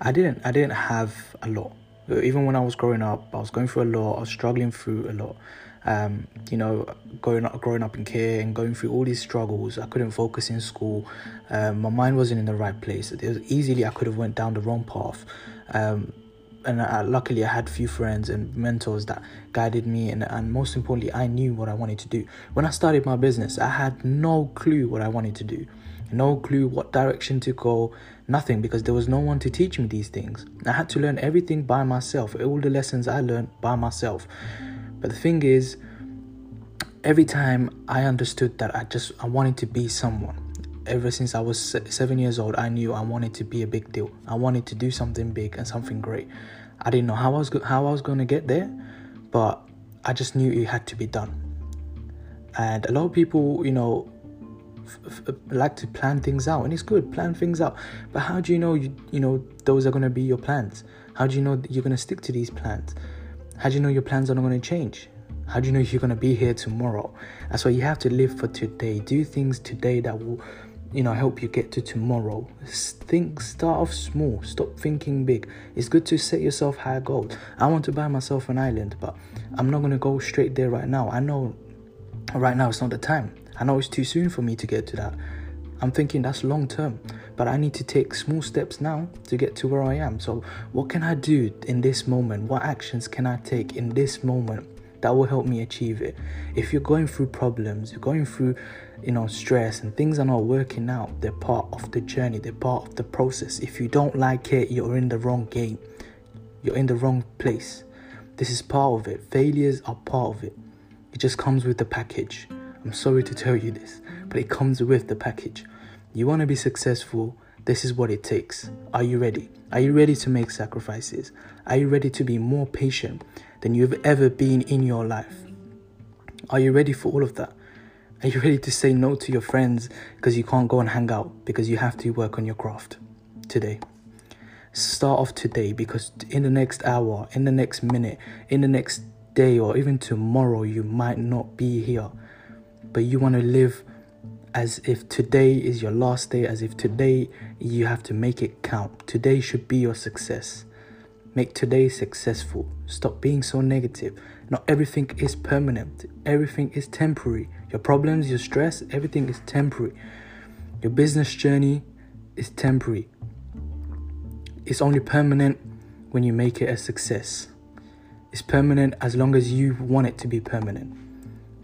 I didn't I didn't have a lot. Even when I was growing up, I was going through a lot. I was struggling through a lot. Um, you know, growing up, growing up in care and going through all these struggles. I couldn't focus in school. Um, my mind wasn't in the right place. Easily I could have went down the wrong path. Um, and I, luckily I had few friends and mentors that guided me and, and most importantly I knew what I wanted to do. When I started my business, I had no clue what I wanted to do. No clue what direction to go, nothing because there was no one to teach me these things. I had to learn everything by myself, all the lessons I learned by myself. But the thing is, every time I understood that I just I wanted to be someone. Ever since I was seven years old, I knew I wanted to be a big deal. I wanted to do something big and something great. I didn't know how I was go- how I was going to get there, but I just knew it had to be done. And a lot of people, you know, f- like to plan things out, and it's good plan things out. But how do you know you you know those are going to be your plans? How do you know you're going to stick to these plans? How do you know your plans are not going to change? How do you know you're going to be here tomorrow? That's why you have to live for today. Do things today that will you know help you get to tomorrow think start off small stop thinking big it's good to set yourself high goals i want to buy myself an island but i'm not going to go straight there right now i know right now it's not the time i know it's too soon for me to get to that. I'm thinking that's long term but i need to take small steps now to get to where i am. So what can i do in this moment? What actions can i take in this moment that will help me achieve it? If you're going through problems you're going through you know stress and things are not working out they're part of the journey they're part of the process. If you don't like it you're in the wrong game. You're in the wrong place. This is part of it. Failures are part of it. It just comes with the package i'm sorry to tell you this but it comes with the package. You want to be successful this is what it takes. Are you ready? Are you ready to make sacrifices? Are you ready to be more patient than you've ever been in your life? Are you ready for all of that? Are you ready to say no to your friends because you can't go and hang out because you have to work on your craft today? Start off today because in the next hour, in the next minute, in the next day, or even tomorrow, you might not be here. But you want to live as if today is your last day, as if today you have to make it count. Today should be your success. Make today successful. Stop being so negative. Not everything is permanent, everything is temporary. Your problems, your stress, everything is temporary. Your business journey is temporary. It's only permanent when you make it a success. It's permanent as long as you want it to be permanent.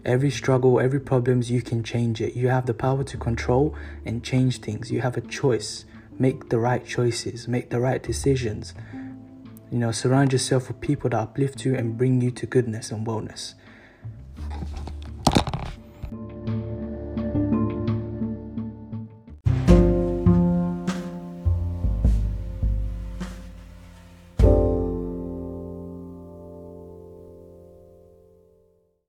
Every struggle, every problems, you can change it. You have the power to control and change things. You have a choice. Make the right choices, make the right decisions. You know, surround yourself with people that uplift you and bring you to goodness and wellness.